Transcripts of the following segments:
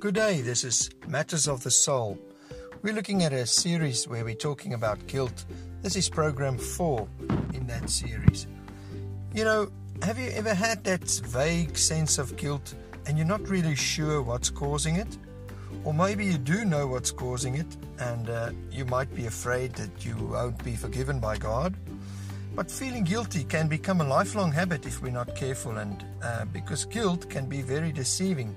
Good day, this is Matters of the Soul. We're looking at a series where we're talking about guilt. This is program four in that series. You know, have you ever had that vague sense of guilt and you're not really sure what's causing it? Or maybe you do know what's causing it and uh, you might be afraid that you won't be forgiven by God. But feeling guilty can become a lifelong habit if we're not careful, and uh, because guilt can be very deceiving.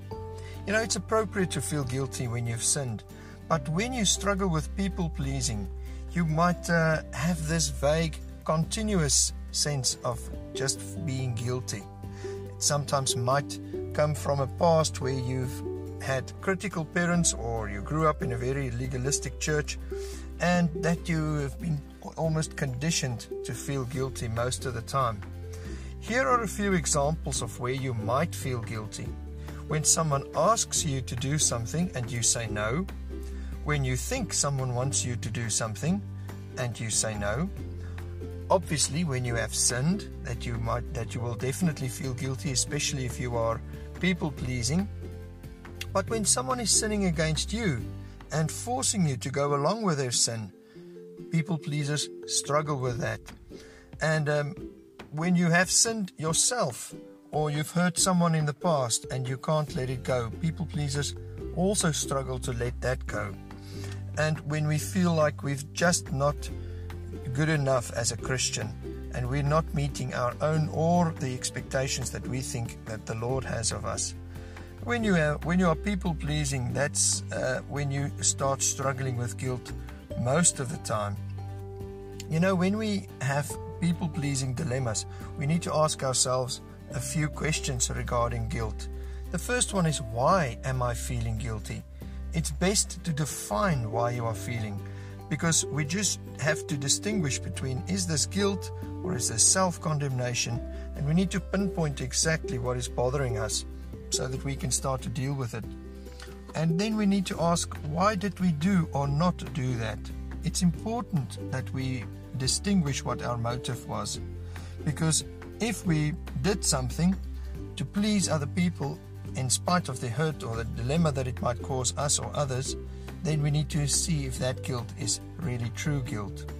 You know, it's appropriate to feel guilty when you've sinned, but when you struggle with people pleasing, you might uh, have this vague, continuous sense of just being guilty. It sometimes might come from a past where you've had critical parents or you grew up in a very legalistic church and that you have been almost conditioned to feel guilty most of the time. Here are a few examples of where you might feel guilty. When someone asks you to do something and you say no, when you think someone wants you to do something and you say no, obviously when you have sinned that you might that you will definitely feel guilty especially if you are people pleasing but when someone is sinning against you and forcing you to go along with their sin people pleasers struggle with that. And um, when you have sinned yourself or you've hurt someone in the past and you can't let it go, people pleasers also struggle to let that go. And when we feel like we've just not good enough as a Christian and we're not meeting our own or the expectations that we think that the Lord has of us. When you are, when you are people pleasing, that's uh, when you start struggling with guilt most of the time. You know, when we have people pleasing dilemmas, we need to ask ourselves a few questions regarding guilt. The first one is why am I feeling guilty? It's best to define why you are feeling because we just have to distinguish between is this guilt or is this self condemnation, and we need to pinpoint exactly what is bothering us so that we can start to deal with it. And then we need to ask, why did we do or not do that? It's important that we distinguish what our motive was. Because if we did something to please other people in spite of the hurt or the dilemma that it might cause us or others, then we need to see if that guilt is really true guilt.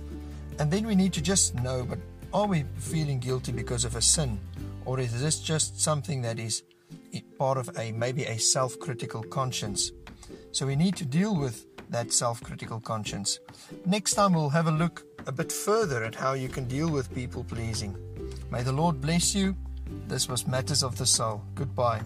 And then we need to just know, but are we feeling guilty because of a sin? Or is this just something that is part of a maybe a self-critical conscience. So we need to deal with that self-critical conscience. Next time we'll have a look a bit further at how you can deal with people pleasing. May the Lord bless you. This was Matters of the Soul. Goodbye.